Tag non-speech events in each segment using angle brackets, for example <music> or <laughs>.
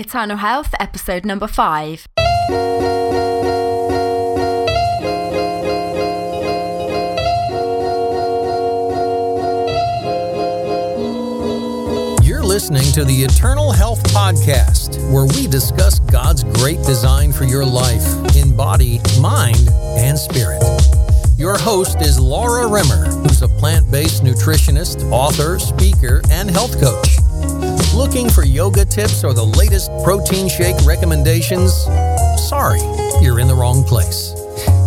Eternal Health, episode number five. You're listening to the Eternal Health Podcast, where we discuss God's great design for your life in body, mind, and spirit. Your host is Laura Rimmer, who's a plant based nutritionist, author, speaker, and health coach. Looking for yoga tips or the latest protein shake recommendations? Sorry, you're in the wrong place.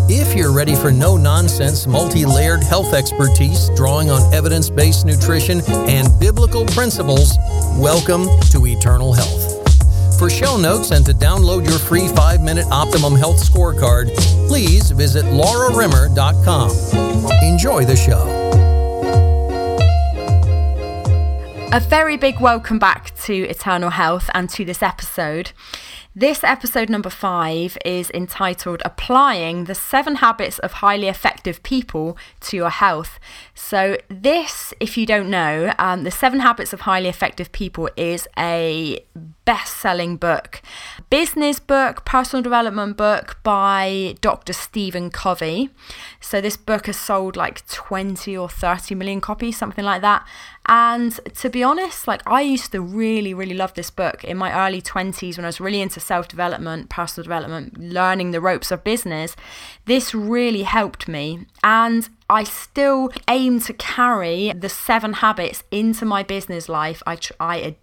If you're ready for no nonsense, multi layered health expertise drawing on evidence based nutrition and biblical principles, welcome to Eternal Health. For show notes and to download your free 5-minute Optimum Health scorecard, please visit laurarimmer.com. Enjoy the show. A very big welcome back to Eternal Health and to this episode. This episode number five is entitled Applying the Seven Habits of Highly Effective People to Your Health. So, this, if you don't know, um, The Seven Habits of Highly Effective People is a best selling book, business book, personal development book by Dr. Stephen Covey. So, this book has sold like 20 or 30 million copies, something like that. And to be honest, like I used to really, really love this book in my early 20s when I was really into self development, personal development, learning the ropes of business. This really helped me. And I still aim to carry the seven habits into my business life. I, tr- I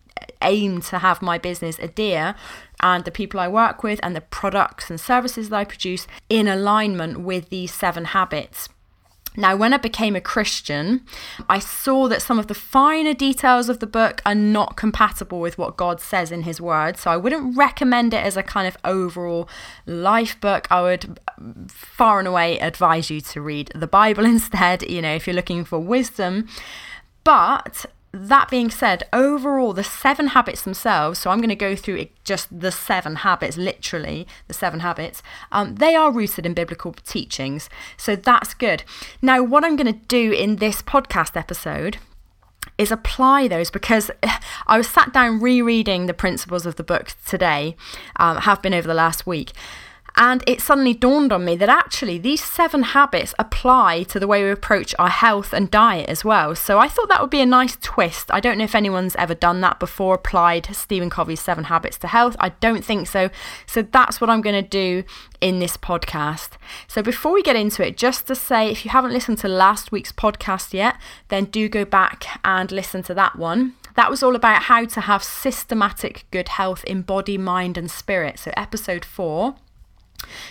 aim to have my business adhere and the people I work with and the products and services that I produce in alignment with these seven habits. Now, when I became a Christian, I saw that some of the finer details of the book are not compatible with what God says in His Word. So I wouldn't recommend it as a kind of overall life book. I would uh, far and away advise you to read the Bible <laughs> instead, you know, if you're looking for wisdom. But that being said, overall, the seven habits themselves, so I'm going to go through just the seven habits, literally the seven habits, um, they are rooted in biblical teachings. So that's good. Now, what I'm going to do in this podcast episode is apply those because <sighs> I was sat down rereading the principles of the book today, um, have been over the last week. And it suddenly dawned on me that actually these seven habits apply to the way we approach our health and diet as well. So I thought that would be a nice twist. I don't know if anyone's ever done that before, applied Stephen Covey's seven habits to health. I don't think so. So that's what I'm going to do in this podcast. So before we get into it, just to say if you haven't listened to last week's podcast yet, then do go back and listen to that one. That was all about how to have systematic good health in body, mind, and spirit. So, episode four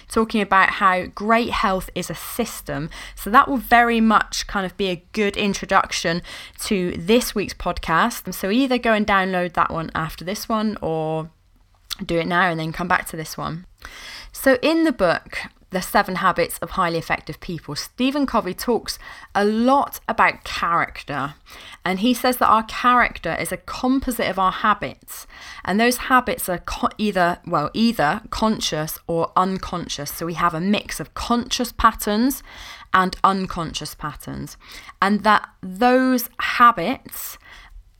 talking about how great health is a system. So that will very much kind of be a good introduction to this week's podcast. So either go and download that one after this one or do it now and then come back to this one. So in the book, the Seven Habits of Highly Effective People, Stephen Covey talks a lot about character. And he says that our character is a composite of our habits. And those habits are co- either, well, either conscious or unconscious. So we have a mix of conscious patterns and unconscious patterns. And that those habits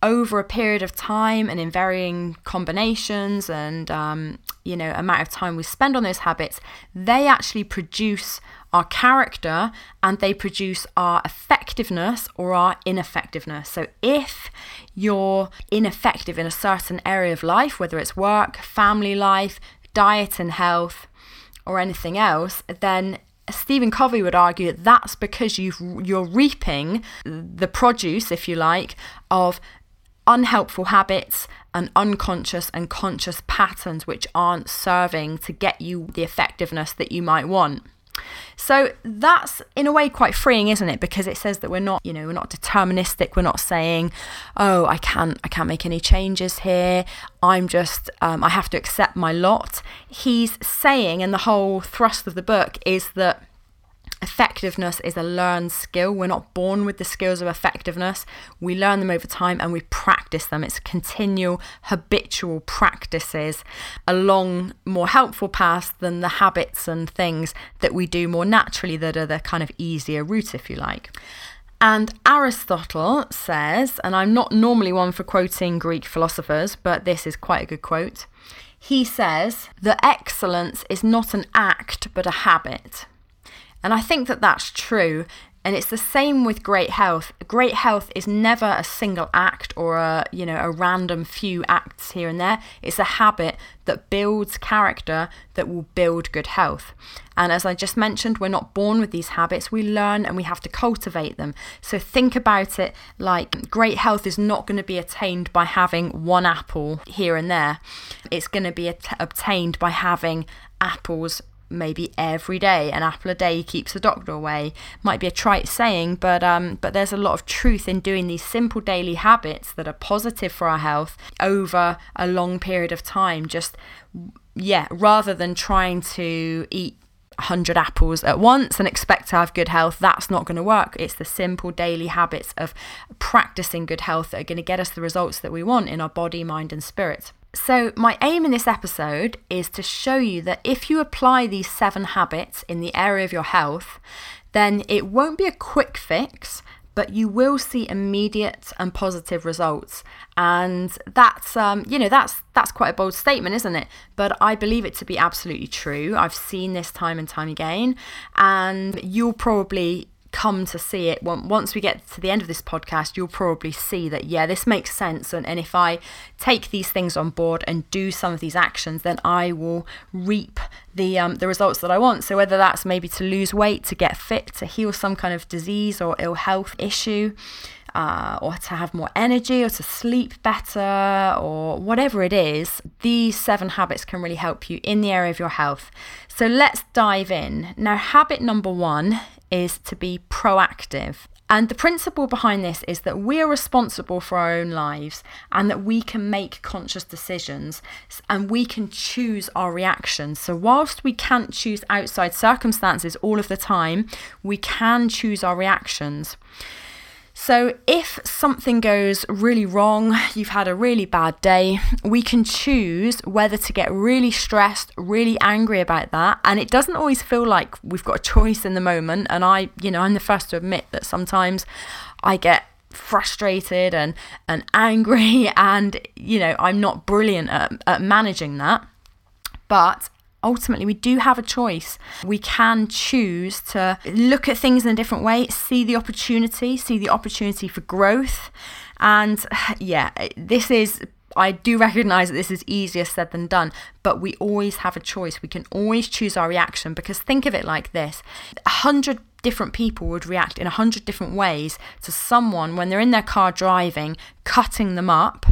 over a period of time and in varying combinations and um, you know amount of time we spend on those habits they actually produce our character and they produce our effectiveness or our ineffectiveness. So if you're ineffective in a certain area of life whether it's work family life diet and health or anything else then Stephen Covey would argue that that's because you you're reaping the produce, if you like, of unhelpful habits and unconscious and conscious patterns which aren't serving to get you the effectiveness that you might want. So that's in a way quite freeing, isn't it? Because it says that we're not, you know, we're not deterministic. We're not saying, "Oh, I can't, I can't make any changes here. I'm just, um, I have to accept my lot." He's saying, and the whole thrust of the book is that effectiveness is a learned skill. We're not born with the skills of effectiveness. We learn them over time and we practice them. It's continual, habitual practices along more helpful paths than the habits and things that we do more naturally that are the kind of easier route, if you like. And Aristotle says, and I'm not normally one for quoting Greek philosophers, but this is quite a good quote. He says that excellence is not an act but a habit. And I think that that's true. And it's the same with great health. Great health is never a single act or a, you know, a random few acts here and there. It's a habit that builds character that will build good health. And as I just mentioned, we're not born with these habits. We learn and we have to cultivate them. So think about it like great health is not going to be attained by having one apple here and there. It's going to be at- obtained by having apples maybe every day an apple a day keeps the doctor away might be a trite saying but um but there's a lot of truth in doing these simple daily habits that are positive for our health over a long period of time just yeah rather than trying to eat 100 apples at once and expect to have good health, that's not going to work. It's the simple daily habits of practicing good health that are going to get us the results that we want in our body, mind, and spirit. So, my aim in this episode is to show you that if you apply these seven habits in the area of your health, then it won't be a quick fix, but you will see immediate and positive results. And that's, um, you know, that's that's quite a bold statement, isn't it? But I believe it to be absolutely true. I've seen this time and time again, and you'll probably come to see it once we get to the end of this podcast you'll probably see that yeah this makes sense and, and if i take these things on board and do some of these actions then i will reap the um, the results that i want so whether that's maybe to lose weight to get fit to heal some kind of disease or ill health issue uh, or to have more energy or to sleep better or whatever it is, these seven habits can really help you in the area of your health. So let's dive in. Now, habit number one is to be proactive. And the principle behind this is that we are responsible for our own lives and that we can make conscious decisions and we can choose our reactions. So, whilst we can't choose outside circumstances all of the time, we can choose our reactions. So, if something goes really wrong, you've had a really bad day, we can choose whether to get really stressed, really angry about that. And it doesn't always feel like we've got a choice in the moment. And I, you know, I'm the first to admit that sometimes I get frustrated and, and <laughs> angry, and, you know, I'm not brilliant at, at managing that. But ultimately we do have a choice. We can choose to look at things in a different way, see the opportunity, see the opportunity for growth. And <sighs> yeah, this is I do recognize that this is easier said than done, but we always have a choice. We can always choose our reaction because think of it like this a hundred different people would react in a hundred different ways to someone when they're in their car driving, cutting them up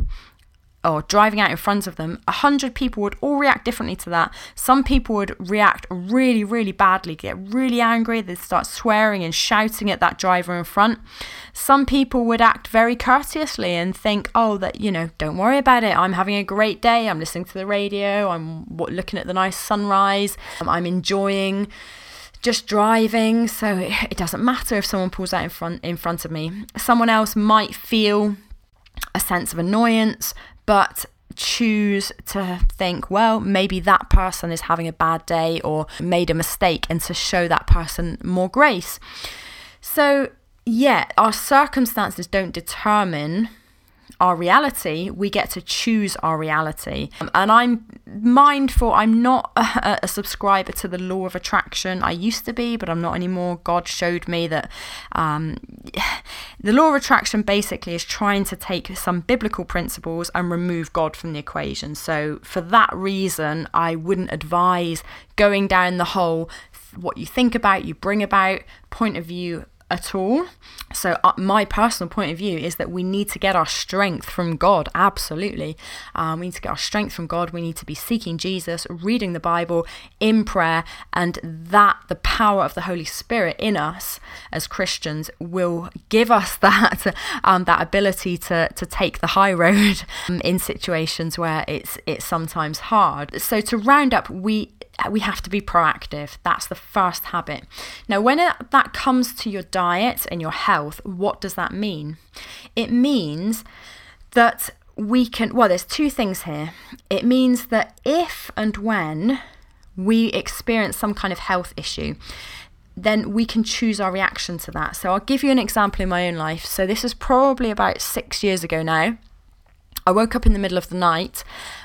or driving out in front of them, a hundred people would all react differently to that. Some people would react really, really badly, get really angry, they'd start swearing and shouting at that driver in front. Some people would act very courteously and think, oh, that, you know, don't worry about it. I'm having a great day. I'm listening to the radio. I'm looking at the nice sunrise. Um, I'm enjoying just driving so it doesn't matter if someone pulls out in front in front of me someone else might feel a sense of annoyance but choose to think, well, maybe that person is having a bad day or made a mistake, and to show that person more grace. So, yeah, our circumstances don't determine our reality, we get to choose our reality. Um, and I'm mindful, I'm not <laughs> a, a, subscriber to the law of attraction. I used to be, but I'm not anymore. God showed me that um, <sighs> the law of attraction basically is trying to take some biblical principles and remove God from the equation. So, for that reason, I wouldn't advise going down the whole what you think about, you bring about point of view at all. So, uh, my personal point of view is that we need to get our strength from God. Absolutely. Um, we need to get our strength from God. We need to be seeking Jesus, reading the Bible in prayer, and that the power of the Holy Spirit in us as Christians will give us <laughs> that um, that ability to, to take the high road um, in situations where it's it's sometimes hard. So, to round up, we Uh, we have to be proactive. That's the first habit. Now, when it, that comes to your diet and your health, what does that mean? It means that we can, well, there's two things here. It means that if and when we experience some kind of health issue, then we can choose our reaction to that. So I'll give you an example in my own life. So this is probably about six years ago now. I woke up in the middle of the night,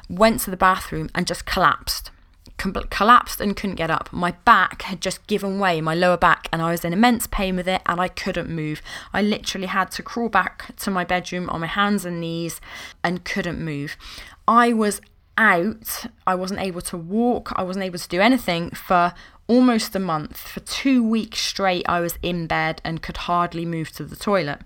went to the bathroom, and just collapsed. Collapsed and couldn't get up. My back had just given way, my lower back, and I was in immense pain with it and I couldn't move. I literally had to crawl back to my bedroom on my hands and knees and couldn't move. I was out. I wasn't able to walk. I wasn't able to do anything for almost a month. For two weeks straight, I was in bed and could hardly move to the toilet.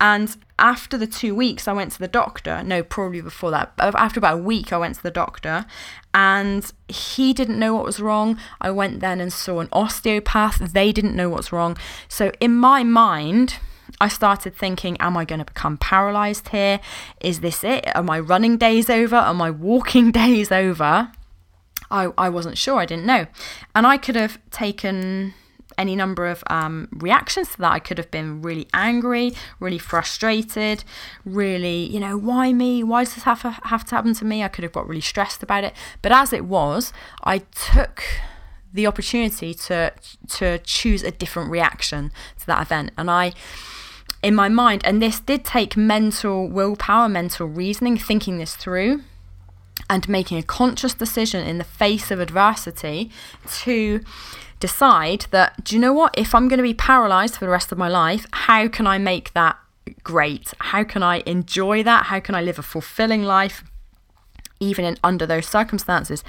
And after the two weeks, I went to the doctor. No, probably before that. But after about a week, I went to the doctor and he didn't know what was wrong. I went then and saw an osteopath. They didn't know what's wrong. So, in my mind, I started thinking, am I going to become paralyzed here? Is this it? Are my running days over? Are my walking <laughs> days over? I, I wasn't sure. I didn't know. And I could have taken any number of um, reactions to that. I could have been really angry, really frustrated, really, you know, why me? Why does this have to, have to happen to me? I could have got really stressed about it. But as it was, I took the opportunity to to choose a different reaction to that event, and I in my mind, and this did take mental willpower, mental reasoning, thinking this through, and making a conscious decision in the face of adversity to decide that, do you know what? If I'm going to be paralyzed for the rest of my life, how can I make that great? How can I enjoy that? How can I live a fulfilling life? Even in under those circumstances.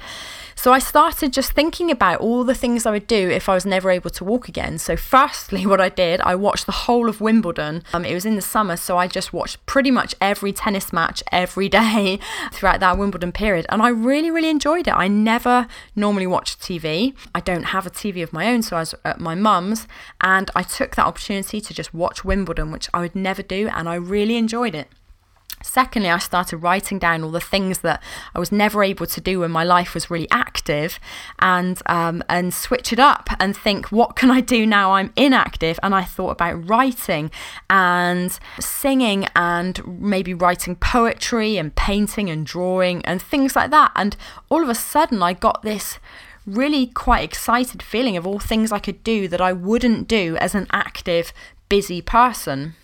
So I started just thinking about all the things I would do if I was never able to walk again. So firstly, <laughs> what I did, I watched the whole of Wimbledon. Um, it was in the summer, so I just watched pretty much every tennis match every <laughs> day throughout that Wimbledon period, and I really, really enjoyed it. I never normally watch TV. I don't have a TV of my own, so I was at my mum's, and I took that opportunity to just watch Wimbledon, which I would never do, and I really enjoyed it. Secondly, I started writing down all the things that I was never able to do when my life was really active, and um, and switch it up and think, what can I do now I'm inactive? And I thought about writing and singing and maybe writing poetry and painting and drawing and things like that. And all of a sudden, I got this really quite excited feeling of all things I could do that I wouldn't do as an active, busy person.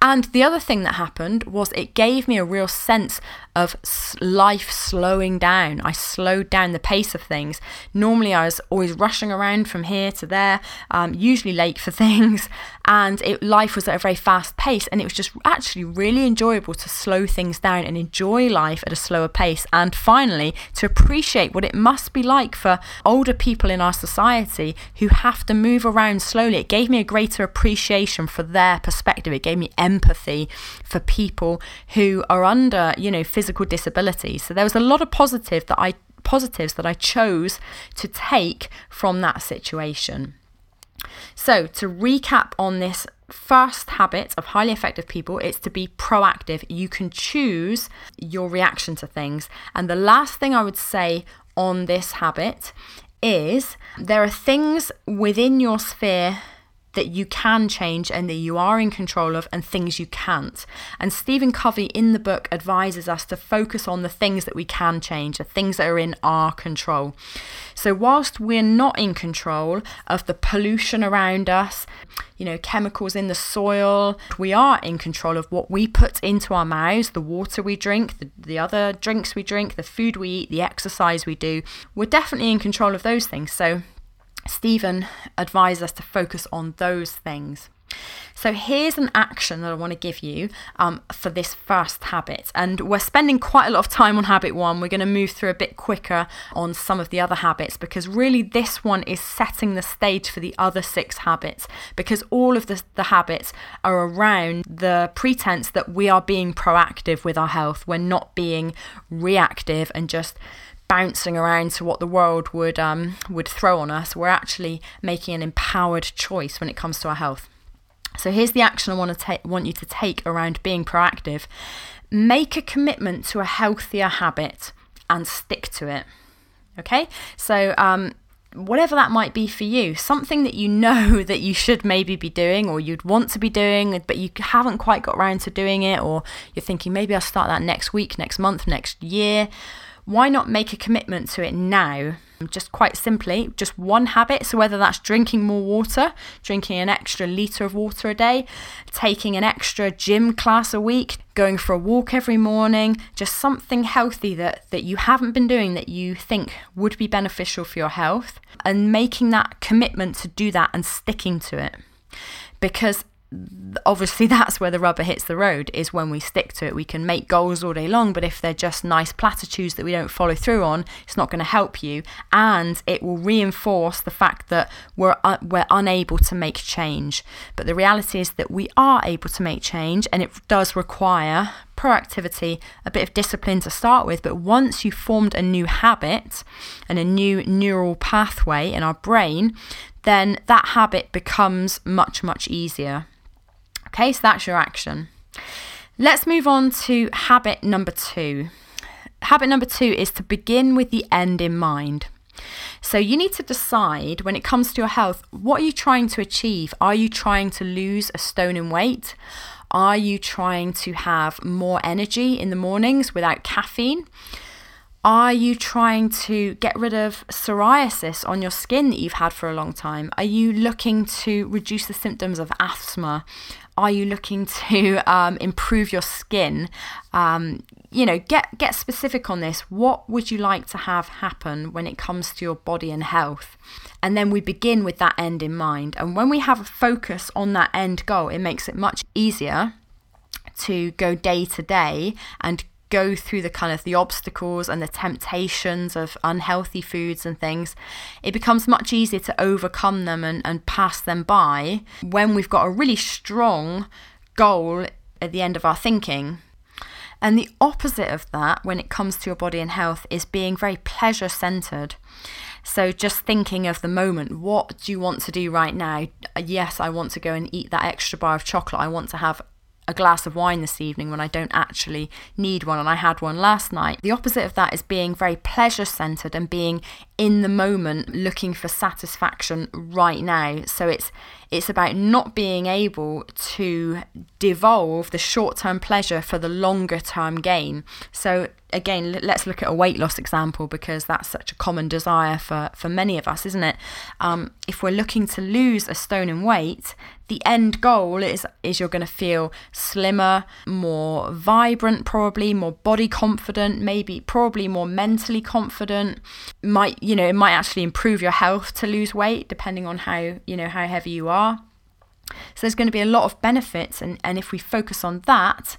And the other thing that happened was it gave me a real sense of life slowing down. I slowed down the pace of things. Normally, I was always rushing around from here to there, um, usually late for <laughs> things, and it, life was at a very fast pace. And it was just actually really enjoyable to slow things down and enjoy life at a slower pace. And finally, to appreciate what it must be like for older people in our society who have to move around slowly. It gave me a greater appreciation for their perspective. It gave me empathy for people who are under, you know, physical physical disability. So there was a lot of positive that I positives that I chose to take from that situation. So to recap on this first habit of highly effective people it's to be proactive you can choose your reaction to things and the last thing i would say on this habit is there are things within your sphere that you can change and that you are in control of, and things you can't. And Stephen Covey in the book advises us to focus on the things that we can change, the things that are in our control. So, whilst we're not in control of the pollution around us, you know, chemicals in the soil, we are in control of what we put into our mouths, the water we drink, the, the other drinks we drink, the food we eat, the exercise we do. We're definitely in control of those things. So, Stephen advised us to focus on those things. So here's an action that I want to give you um, for this first habit. And we're spending quite a lot of time on habit one. We're going to move through a bit quicker on some of the other habits because really this one is setting the stage for the other six habits because all of the, the habits are around the pretense that we are being proactive with our health. We're not being reactive and just bouncing around to what the world would um, would throw on us. We're actually making an empowered choice when it comes to our health. So here's the action I want to take want you to take around being proactive. Make a commitment to a healthier habit and stick to it. Okay, so um, whatever that might be for you, something that you know <laughs> that you should maybe be doing or you'd want to be doing, but you haven't quite got around to doing it, or you're thinking maybe I'll start that next week, next month, next year why not make a commitment to it now Just quite simply, just one habit. So, whether that's drinking more water, drinking an extra litre of water a day, taking an extra gym class a week, going for a walk every morning, just something healthy that, that you haven't been doing that you think would be beneficial for your health, and making that commitment to do that and sticking to it. Because obviously <laughs> that's where the rubber hits the road is when we stick to it. We can make goals all day long but if they're just nice platitudes that we don't follow through on it's not going to help you. And it will reinforce the fact that we're uh, we're unable to make change. But the reality is that we are able to make change and it does require proactivity a bit of discipline to start with. But once you've formed a new habit and a new neural pathway in our brain then that habit becomes much much easier Okay, so that's your action. Let's move on to habit number two. Habit number two is to begin with the end in mind. So you need to decide when it comes to your health, what are you trying to achieve? Are you trying to lose a stone in weight? Are you trying to have more energy in the mornings without caffeine? Are you trying to get rid of psoriasis on your skin that you've had for a long time? Are you looking to reduce the symptoms of asthma? Are you looking to <laughs> um, improve your skin? Um, you know, get get specific on this. What would you like to have happen when it comes to your body and health? And then we begin with that end in mind. And when we have a focus on that end goal, it makes it much easier to go day to day and go through the kind of the obstacles and the temptations of unhealthy foods and things, it becomes much easier to overcome them and, and pass them by when we've got a really strong goal at the end of our thinking. And the opposite of that, when it comes to your body and health, is being very pleasure centered. So, just thinking of the moment, what do you want to do right now? Yes, I want to go and eat that extra bar of chocolate. I want to have a glass of wine this evening when I don't actually need one and I had one last night. The opposite of that is being very pleasure centered and being in the moment looking for satisfaction right now. So it's it's about not being able to devolve the short-term pleasure for the longer term gain. So again, let's look at a weight loss example because that's such a common desire for, for many of us, isn't it? Um, if we're looking to lose a stone in weight, the end goal is is you're going to feel slimmer, more vibrant, probably more body confident, maybe probably more mentally confident. Might you know it might actually improve your health to lose weight depending on how you know how heavy you are. So there's going to be a lot of benefits, and, and if we focus on that,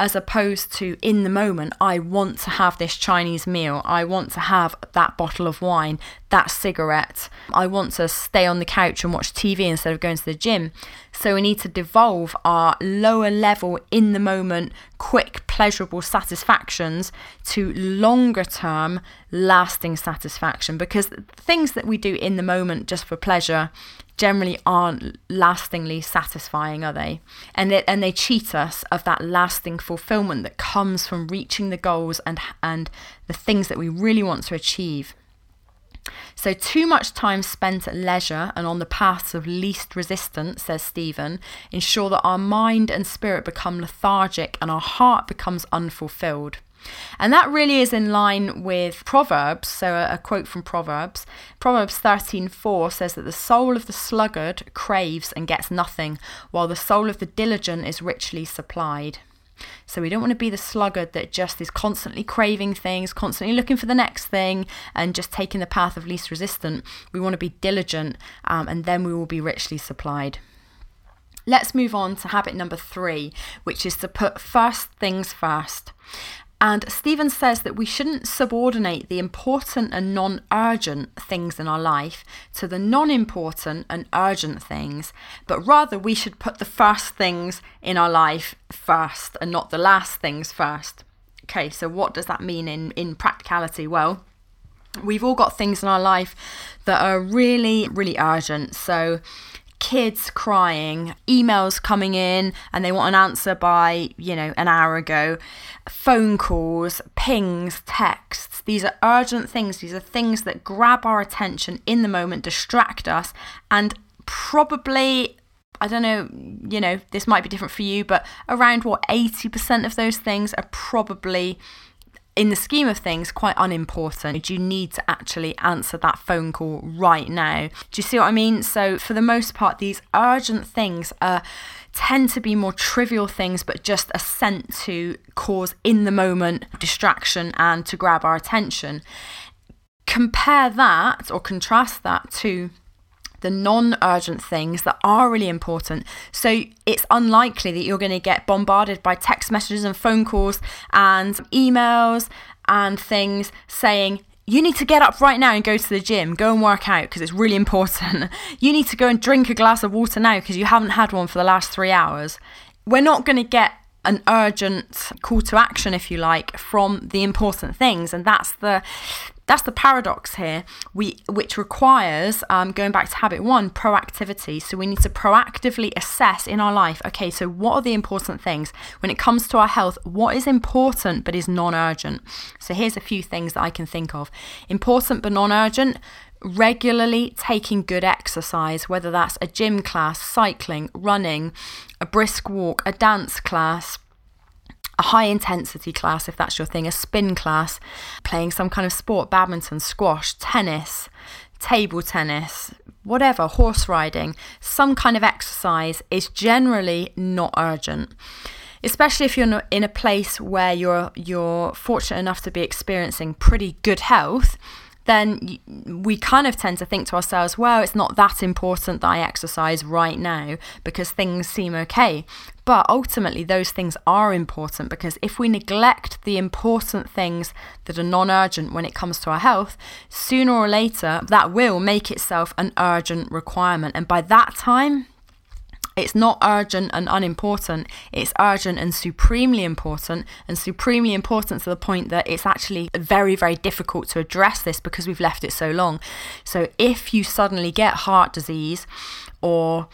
as opposed to in the moment, I want to have this Chinese meal, I want to have that bottle of wine, that cigarette, I want to stay on the couch and watch TV instead of going to the gym. So we need to devolve our lower level, in the moment, quick, pleasurable satisfactions to longer term, lasting satisfaction because things that we do in the moment just for pleasure generally aren't lastingly satisfying, are they? And they, and they cheat us of that lasting fulfillment that comes from reaching the goals and and the things that we really want to achieve. So, too much time spent at leisure and on the paths of least resistance, says Stephen, ensure that our mind and spirit become lethargic and our heart becomes unfulfilled. And that really is in line with Proverbs. So, a, a quote from Proverbs Proverbs 13:4 says that the soul of the sluggard craves and gets nothing, while the soul of the diligent is richly supplied. So we don't want to be the sluggard that just is constantly craving things, constantly looking for the next thing, and just taking the path of least resistance. We want to be diligent, um, and then we will be richly supplied. Let's move on to habit number three, which is to put first things first. And Stephen says that we shouldn't subordinate the important and non urgent things in our life to the non important and urgent things, but rather we should put the first things in our life first and not the last things first. Okay, so what does that mean in, in practicality? Well, we've all got things in our life that are really, really urgent. So, kids crying, emails coming in and they want an answer by, you know, an hour ago, phone calls, pings, texts. These are urgent things. These are things that grab our attention in the moment, distract us, and probably. I don't know, you know, this might be different for you, but around what 80% of those things are probably in the scheme of things, quite unimportant. You need to actually answer that phone call right now. Do you see what I mean? So, for the most part, these urgent things are tend to be more trivial things, but just a scent to cause in the moment distraction and to grab our attention. Compare that or contrast that to the non urgent things that are really important. So it's unlikely that you're going to get bombarded by text messages and phone calls and emails and things saying, you need to get up right now and go to the gym, go and work out because it's really important. <laughs> you need to go and drink a glass of water now because you haven't had one for the last three hours. We're not going to get an urgent call to action, if you like, from the important things. And that's the that's the paradox here, we, which requires, um, going back to habit one, proactivity. So we need to proactively assess in our life okay, so what are the important things? When it comes to our health, what is important but is non urgent? So here's a few things that I can think of important but non urgent regularly taking good exercise, whether that's a gym class, cycling, running, a brisk walk, a dance class, a high intensity class, if that's your thing, a spin class, playing some kind of sport, badminton, squash, tennis, table tennis, whatever, horse riding, some kind of exercise is generally not urgent. Especially if you're in a place where you're you're fortunate enough to be experiencing pretty good health, then we kind of tend to think to ourselves, well, it's not that important that I exercise right now because things seem okay. But ultimately, those things are important because if we neglect the important things that are non urgent when it comes to our health, sooner or later, that will make itself an urgent requirement. And by that time, it's not urgent and unimportant, it's urgent and supremely important, and supremely important to the point that it's actually very, very difficult to address this because we've left it so long. So, if you suddenly get heart disease or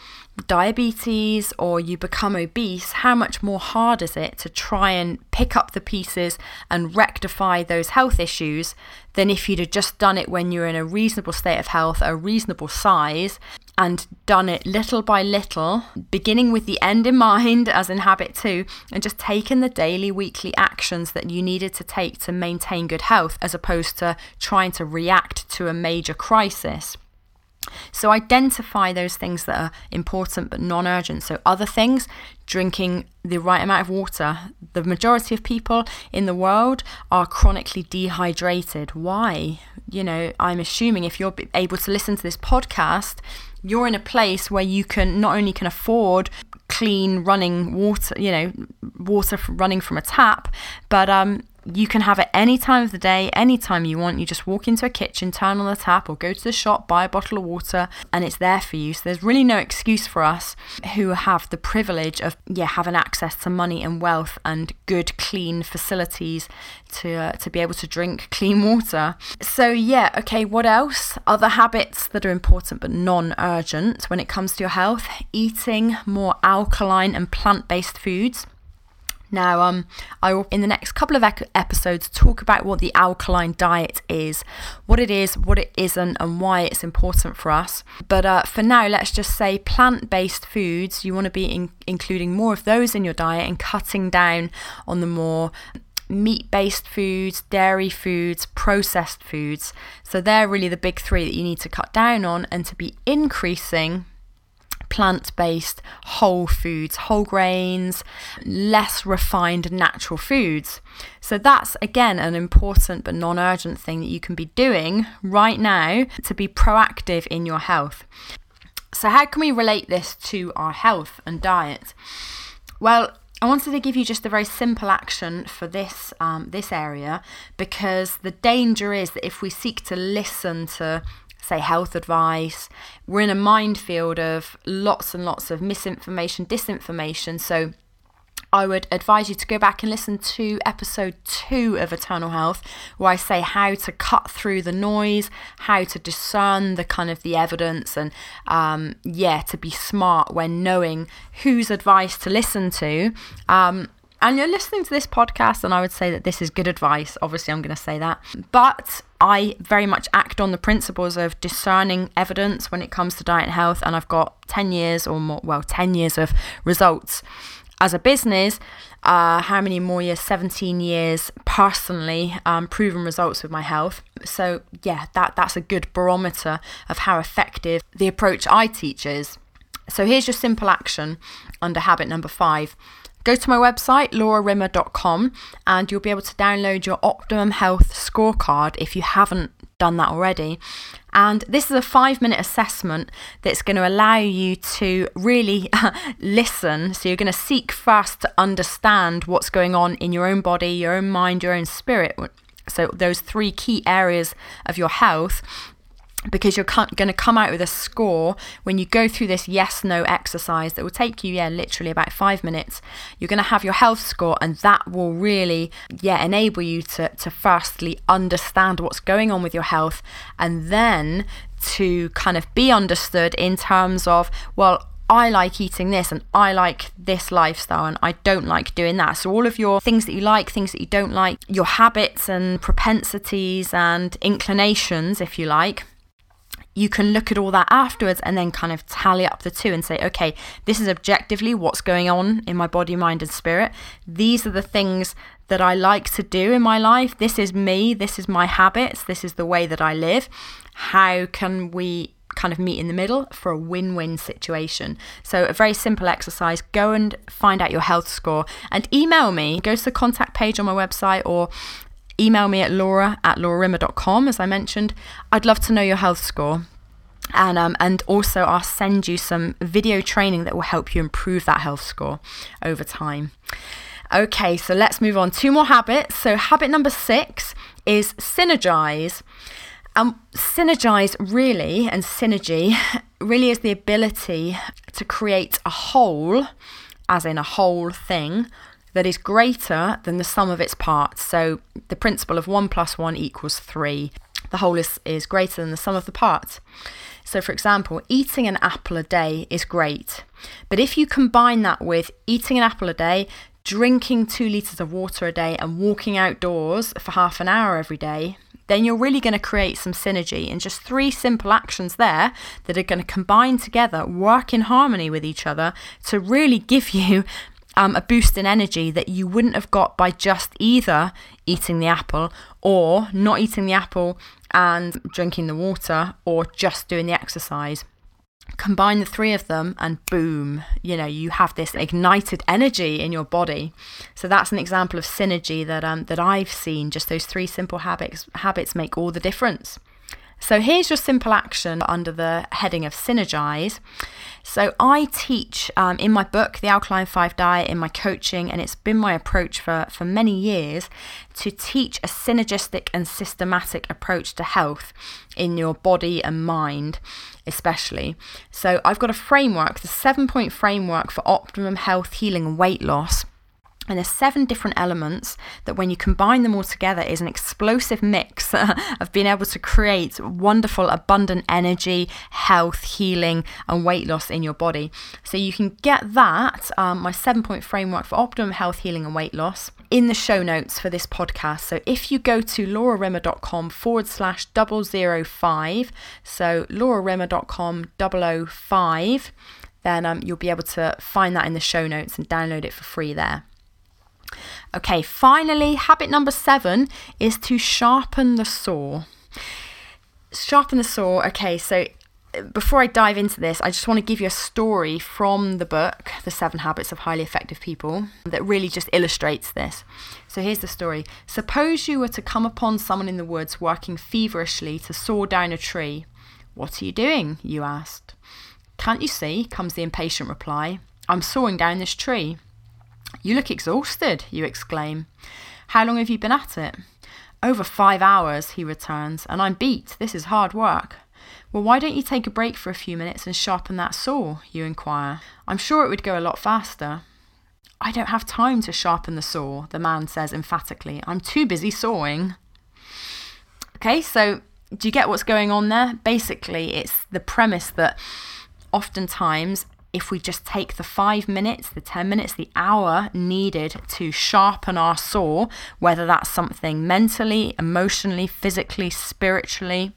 diabetes or you become obese, how much more hard is it to try and pick up the pieces and rectify those health issues than if you'd have just done it when you're in a reasonable state of health, a reasonable size, and done it little by little, beginning with the end in mind, as in habit two, and just taken the daily, weekly actions that you needed to take to maintain good health, as opposed to trying to react to a major crisis. So identify those things that are important but non urgent. So, other things, drinking the right amount of water. The majority of people in the world are chronically dehydrated. Why? You know, I'm assuming if you're able to listen to this podcast, you're in a place where you can not only can afford clean running water, you know, water running from a tap, but um, you can have it any time of the day, any time you want. You just walk into a kitchen, turn on the tap, or go to the shop, buy a bottle of water, and it's there for you. So there's really no excuse for us who have the privilege of yeah having access to money and wealth and good, clean facilities to uh, to be able to drink clean water. So yeah, okay. What else? Other habits that are important but non-urgent when it comes to your health: eating more alkaline and plant-based foods. Now, um, I will in the next couple of episodes talk about what the alkaline diet is, what it is, what it isn't, and why it's important for us. But uh, for now, let's just say plant based foods, you want to be in- including more of those in your diet and cutting down on the more meat based foods, dairy foods, processed foods. So they're really the big three that you need to cut down on and to be increasing plant based whole foods, whole grains, less refined natural foods. So that's again an important but non urgent thing that you can be doing right now to be proactive in your health. So, how can we relate this to our health and diet? Well, I wanted to give you just a very simple action for this um, this area because the danger is that if we seek to listen to say health advice. We're in a minefield of lots and lots of misinformation, disinformation. So I would advise you to go back and listen to episode two of Eternal Health, where I say how to cut through the noise, how to discern the kind of the evidence, and um, yeah, to be smart when knowing whose advice to listen to. Um, and you're listening to this podcast, and I would say that this is good advice. Obviously, I'm going to say that. But I very much act on the principles of discerning evidence when it comes to diet and health, and I've got 10 years or more, well, 10 years of results. as a business, uh, how many more years? 17 years personally, um, proven results with my health. So, yeah, that, that's a good barometer of how effective the approach I teach is. So, here's your simple action under habit number five. Go to my website, laurarimmer.com, and you'll be able to download your Optimum Health scorecard if you haven't done that already. And this is a five minute assessment that's going to allow you to really <laughs> listen. So you're going to seek first to understand what's going on in your own body, your own mind, your own spirit. So, those three key areas of your health because you're going to come out with a score when you go through this yes no exercise that will take you yeah literally about 5 minutes you're going to have your health score and that will really yeah enable you to to firstly understand what's going on with your health and then to kind of be understood in terms of well I like eating this and I like this lifestyle and I don't like doing that. So, all of your things that you like, things that you don't like, your habits and propensities and inclinations, if you like, you can look at all that afterwards and then kind of tally up the two and say, okay, this is objectively what's going on in my body, mind, and spirit. These are the things that I like to do in my life. This is me. This is my habits. This is the way that I live. How can we kind of meet in the middle for a win win situation. So, a very simple exercise go and find out your health score and email me. Go to the contact page on my website or email me at laura at laurarimmer.com, as I mentioned. I'd love to know your health score. And, um, and also, I'll send you some video training that will help you improve that health score over time. Okay, so let's move on. Two more habits. So, habit number six is synergize. Um, synergize really, and synergy <laughs> really is the ability to create a whole, as in a whole thing, that is greater than the sum of its parts. So the principle of 1 plus 1 equals 3. The whole is, is greater than the sum of the parts. So, for example, eating an apple a day is great. But if you combine that with eating an apple a day, drinking two litres of water a day, and walking outdoors for half an hour every day, then you're really going to create some synergy in just three simple actions there that are going to combine together, work in harmony with each other to really give you um, a boost in energy that you wouldn't have got by just either eating the apple or not eating the apple and drinking the water or just doing the exercise. Combine the three of them, and boom, you know, you have this ignited energy in your body. So that's an example of synergy that um, that I've seen. Just those three simple habits habits make all the difference. So here's your simple action under the heading of synergize. So I teach um, in my book, The Alkaline 5 Diet, in my coaching, and it's been my approach for, for many years to teach a synergistic and systematic approach to health in your body and mind, especially. So I've got a framework, the seven point framework for optimum health, healing, and weight loss and there's seven different elements that, when you combine them all together, is an explosive mix <laughs> of being able to create wonderful, abundant energy, health, healing, and weight loss in your body. So, you can get that, um, my seven point framework for optimum health, healing, and weight loss, in the show notes for this podcast. So, if you go to laurarimmer.com forward slash 005, so laurarimmer.com 005, then um, you'll be able to find that in the show notes and download it for free there. Okay, finally, habit number seven is to sharpen the saw. Sharpen the saw. Okay, so uh, before I dive into this, I just want to give you a story from the book, The Seven Habits of Highly Effective People, that really just illustrates this. So here's the story. Suppose you were to come upon someone in the woods working feverishly to saw down a tree. What are you doing? You asked. Can't you see? comes the impatient reply. I'm sawing down this tree. You look exhausted, you exclaim. How long have you been at it? Over five hours, he returns, and I'm beat. This is hard work. Well, why don't you take a break for a few minutes and sharpen that saw? You inquire. I'm sure it would go a lot faster. I don't have time to sharpen the saw, the man says emphatically. I'm too busy sawing. Okay, so do you get what's going on there? Basically, it's the premise that oftentimes if we just take the five minutes, the 10 minutes, the hour needed to sharpen our saw, whether that's something mentally, emotionally, physically, spiritually,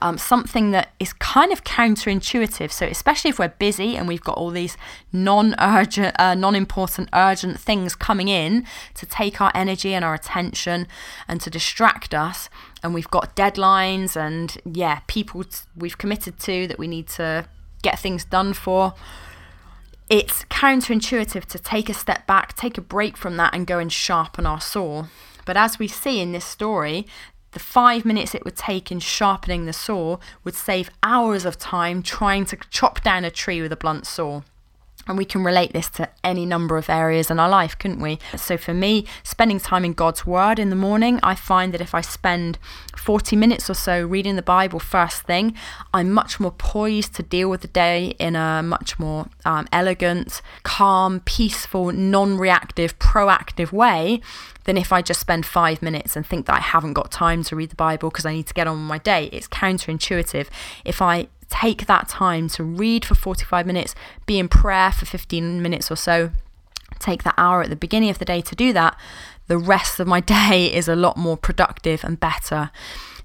um, something that is kind of counterintuitive. So, especially if we're busy and we've got all these non urgent, uh, non important, urgent things coming in to take our energy and our attention and to distract us, and we've got deadlines and, yeah, people t- we've committed to that we need to get things done for it's counterintuitive to take a step back, take a break from that, and go and sharpen our saw. But as we see in this story, the five minutes it would take in sharpening the saw would save hours of time trying to chop down a tree with a blunt saw. And we can relate this to any number of areas in our life, couldn't we? So, for me, spending time in God's Word in the morning, I find that if I spend 40 minutes or so reading the Bible first thing, I'm much more poised to deal with the day in a much more um, elegant, calm, peaceful, non reactive, proactive way than if I just spend five minutes and think that I haven't got time to read the Bible because I need to get on with my day. It's counterintuitive. If I take that time to read for 45 minutes, be in prayer for 15 minutes or so, take that hour at the beginning of the day to do that, the rest of my <laughs> day is a lot more productive and better.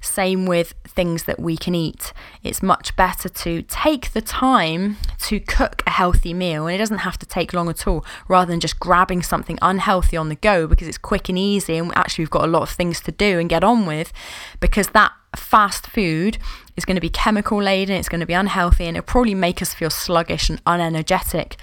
Same with things that we can eat. It's much better to take the time to cook a healthy meal, and it doesn't have to take long at all, rather than just grabbing something unhealthy on the go because it's quick and easy, and actually, we've got a lot of things to do and get on with because that fast food is going to be chemical laden, it's going to be unhealthy, and it'll probably make us feel sluggish and unenergetic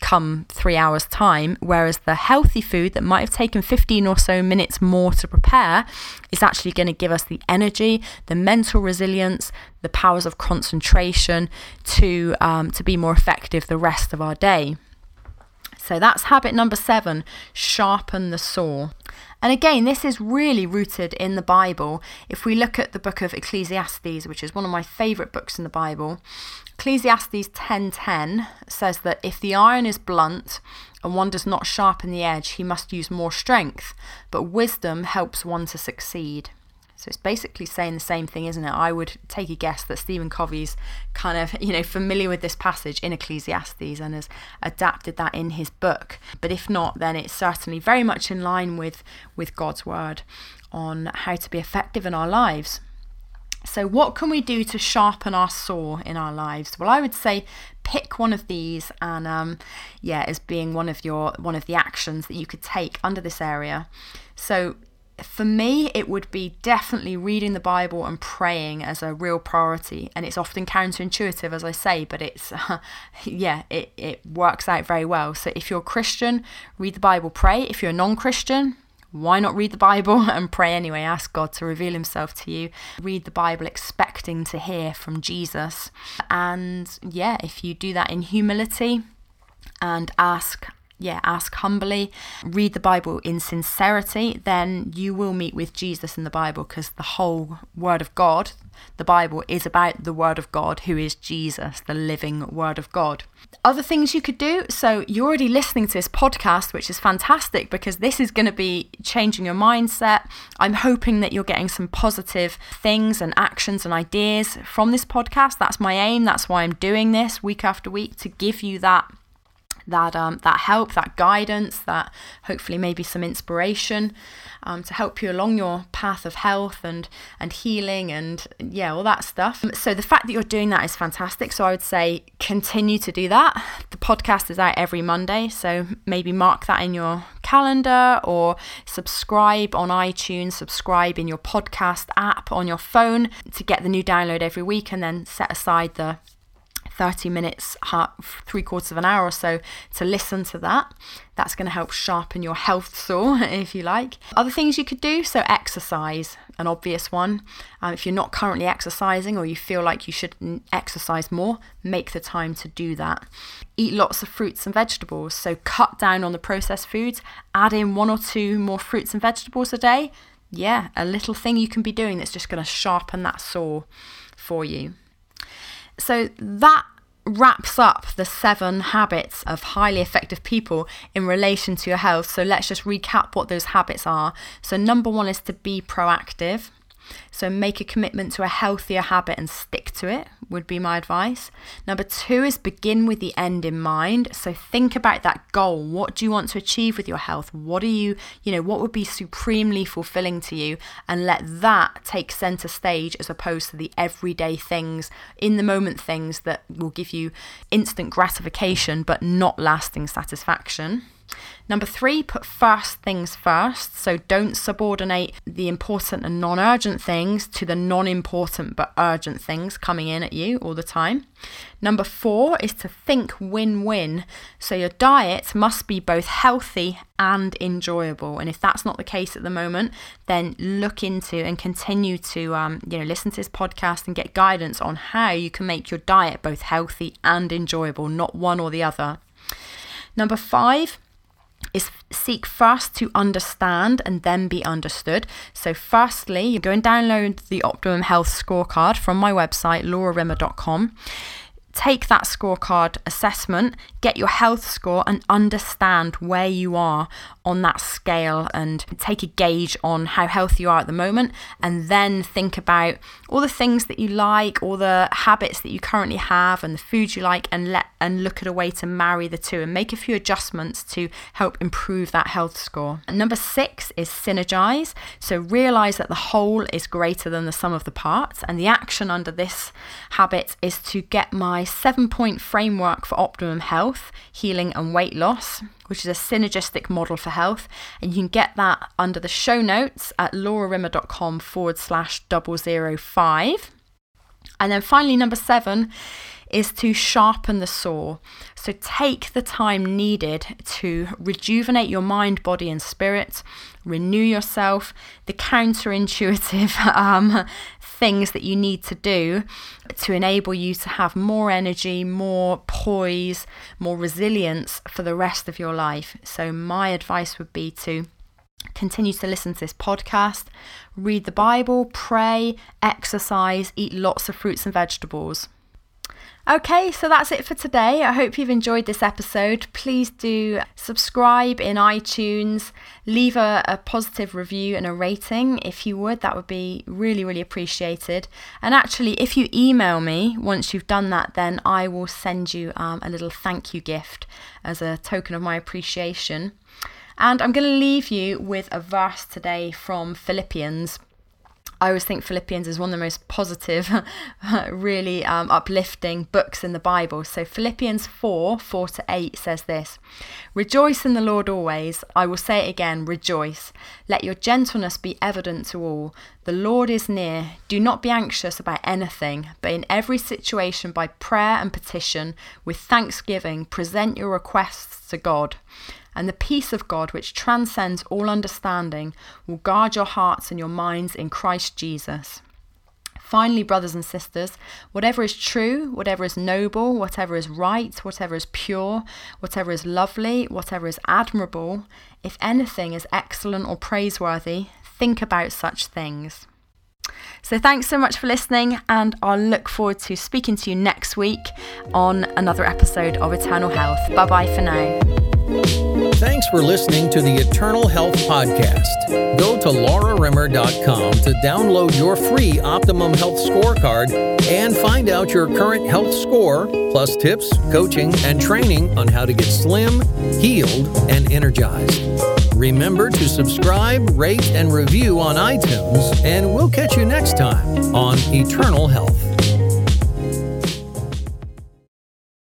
come three hours' time. Whereas the healthy food that might have taken 15 or so minutes more to prepare is actually going to give us the energy, the mental resilience, the powers of concentration to, um, to be more effective the rest of our day. So that's habit number seven sharpen the saw. And again, this is really rooted in the Bible. If we look at the book of Ecclesiastes, which is one of my favorite books in the Bible, Ecclesiastes 10:10 says that if the iron is blunt and one does not sharpen the edge, he must use more strength, but wisdom helps one to succeed. So it's basically saying the same thing, isn't it? I would take a guess that Stephen Covey's kind of, you know, familiar with this passage in Ecclesiastes and has adapted that in his book. But if not, then it's certainly very much in line with, with God's word on how to be effective in our lives. So, what can we do to sharpen our saw in our lives? Well, I would say pick one of these, and um, yeah, as being one of your one of the actions that you could take under this area. So, for me, it would be definitely reading the Bible and praying as a real priority. And it's often counterintuitive, as I say, but it's, uh, <laughs> yeah, it, it works out very well. So if you're a Christian, read the Bible, pray. If you're a non Christian, why not read the Bible <laughs> and pray anyway? Ask God to reveal Himself to you. Read the Bible expecting to hear from Jesus. And yeah, if you do that in humility and ask, yeah, ask humbly, read the Bible in sincerity, then you will meet with Jesus in the Bible because the whole Word of God, the Bible, is about the Word of God, who is Jesus, the living Word of God. Other things you could do so, you're already listening to this podcast, which is fantastic because this is going to be changing your mindset. I'm hoping that you're getting some positive things and actions and ideas from this podcast. That's my aim. That's why I'm doing this week after week to give you that that um, that help, that guidance, that hopefully maybe some inspiration um, to help you along your path of health and and healing and yeah, all that stuff. So the fact that you're doing that is fantastic. So I would say continue to do that. The podcast is out every Monday, so maybe mark that in your calendar or subscribe on iTunes, subscribe in your podcast app on your phone to get the new download every week, and then set aside the 30 minutes, three quarters of an hour or so to listen to that. That's going to help sharpen your health saw, <laughs> if you like. Other things you could do so, exercise, an obvious one. Um, if you're not currently exercising or you feel like you should exercise more, make the time to do that. Eat lots of fruits and vegetables, so cut down on the processed foods, add in one or two more fruits and vegetables a day. Yeah, a little thing you can be doing that's just going to sharpen that saw for you. So that wraps up the seven habits of highly effective people in relation to your health. So let's just recap what those habits are. So, number one is to be proactive. So make a commitment to a healthier habit and stick to it, would be my advice. Number two is begin with the end in mind. So think about that goal. What do you want to achieve with your health? What are you, you know, what would be supremely fulfilling to you? And let that take center stage as opposed to the everyday things, in the moment things that will give you instant gratification but not lasting satisfaction. Number three, put first things first. So don't subordinate the important and non urgent things to the non important but urgent things coming in at you all the time. Number four is to think win win. So your diet must be both healthy and enjoyable. And if that's not the case at the moment, then look into and continue to um, you know listen to this podcast and get guidance on how you can make your diet both healthy and enjoyable, not one or the other. Number five is seek first to understand and then be understood. So, firstly, you go and download the Optimum Health Scorecard from my website, laurarimmer.com take that scorecard assessment, get your health score, and understand where you are on that scale and take a gauge on how healthy you are at the moment. And then think about all the things that you like, all the habits that you currently have, and the food you like, and let and look at a way to marry the two and make a few adjustments to help improve that health score. And number six is synergize. So realize that the whole is greater than the sum of the parts. And the action under this habit is to get my seven point framework for optimum health, healing, and weight loss, which is a synergistic model for health. And you can get that under the show notes at laurarimmer.com forward slash double zero five. And then finally, number seven is to sharpen the saw. So take the time needed to rejuvenate your mind, body, and spirit, renew yourself, the counterintuitive <laughs> um, things that you need to do to enable you to have more energy, more poise, more resilience for the rest of your life. So, my advice would be to continue to listen to this podcast, read the Bible, pray, exercise, eat lots of fruits and vegetables. Okay, so that's it for today. I hope you've enjoyed this episode. Please do subscribe in iTunes, leave a, a, positive review and a rating if you would. That would be really, really appreciated. And actually, if you email me once you've done that, then I will send you um, a little thank you gift as a token of my appreciation. And I'm going to leave you with a verse today from Philippians. I always think Philippians is one of the most positive, <laughs> really um, uplifting books in the Bible. So Philippians 4 4 to 8 says this Rejoice in the Lord always. I will say it again, rejoice. Let your gentleness be evident to all. The Lord is near. Do not be anxious about anything, but in every situation, by prayer and petition, with thanksgiving, present your requests to God and the peace of God, which transcends all understanding, will guard your hearts and your minds in Christ Jesus. Finally, brothers and sisters, whatever is true, whatever is noble, whatever is right, whatever is pure, whatever is lovely, whatever is admirable, if anything is excellent or praiseworthy, think about such things. So, thanks so much for listening, and I'll look forward to speaking to you next week on another episode of Eternal Health. Bye bye for now. Thanks for listening to the Eternal Health Podcast. Go to laurarimmer.com to download your free Optimum Health Scorecard and find out your current health score, plus tips, coaching, and training on how to get slim, healed, and energized. Remember to subscribe, rate, and review on iTunes, and we'll catch you next time on Eternal Health.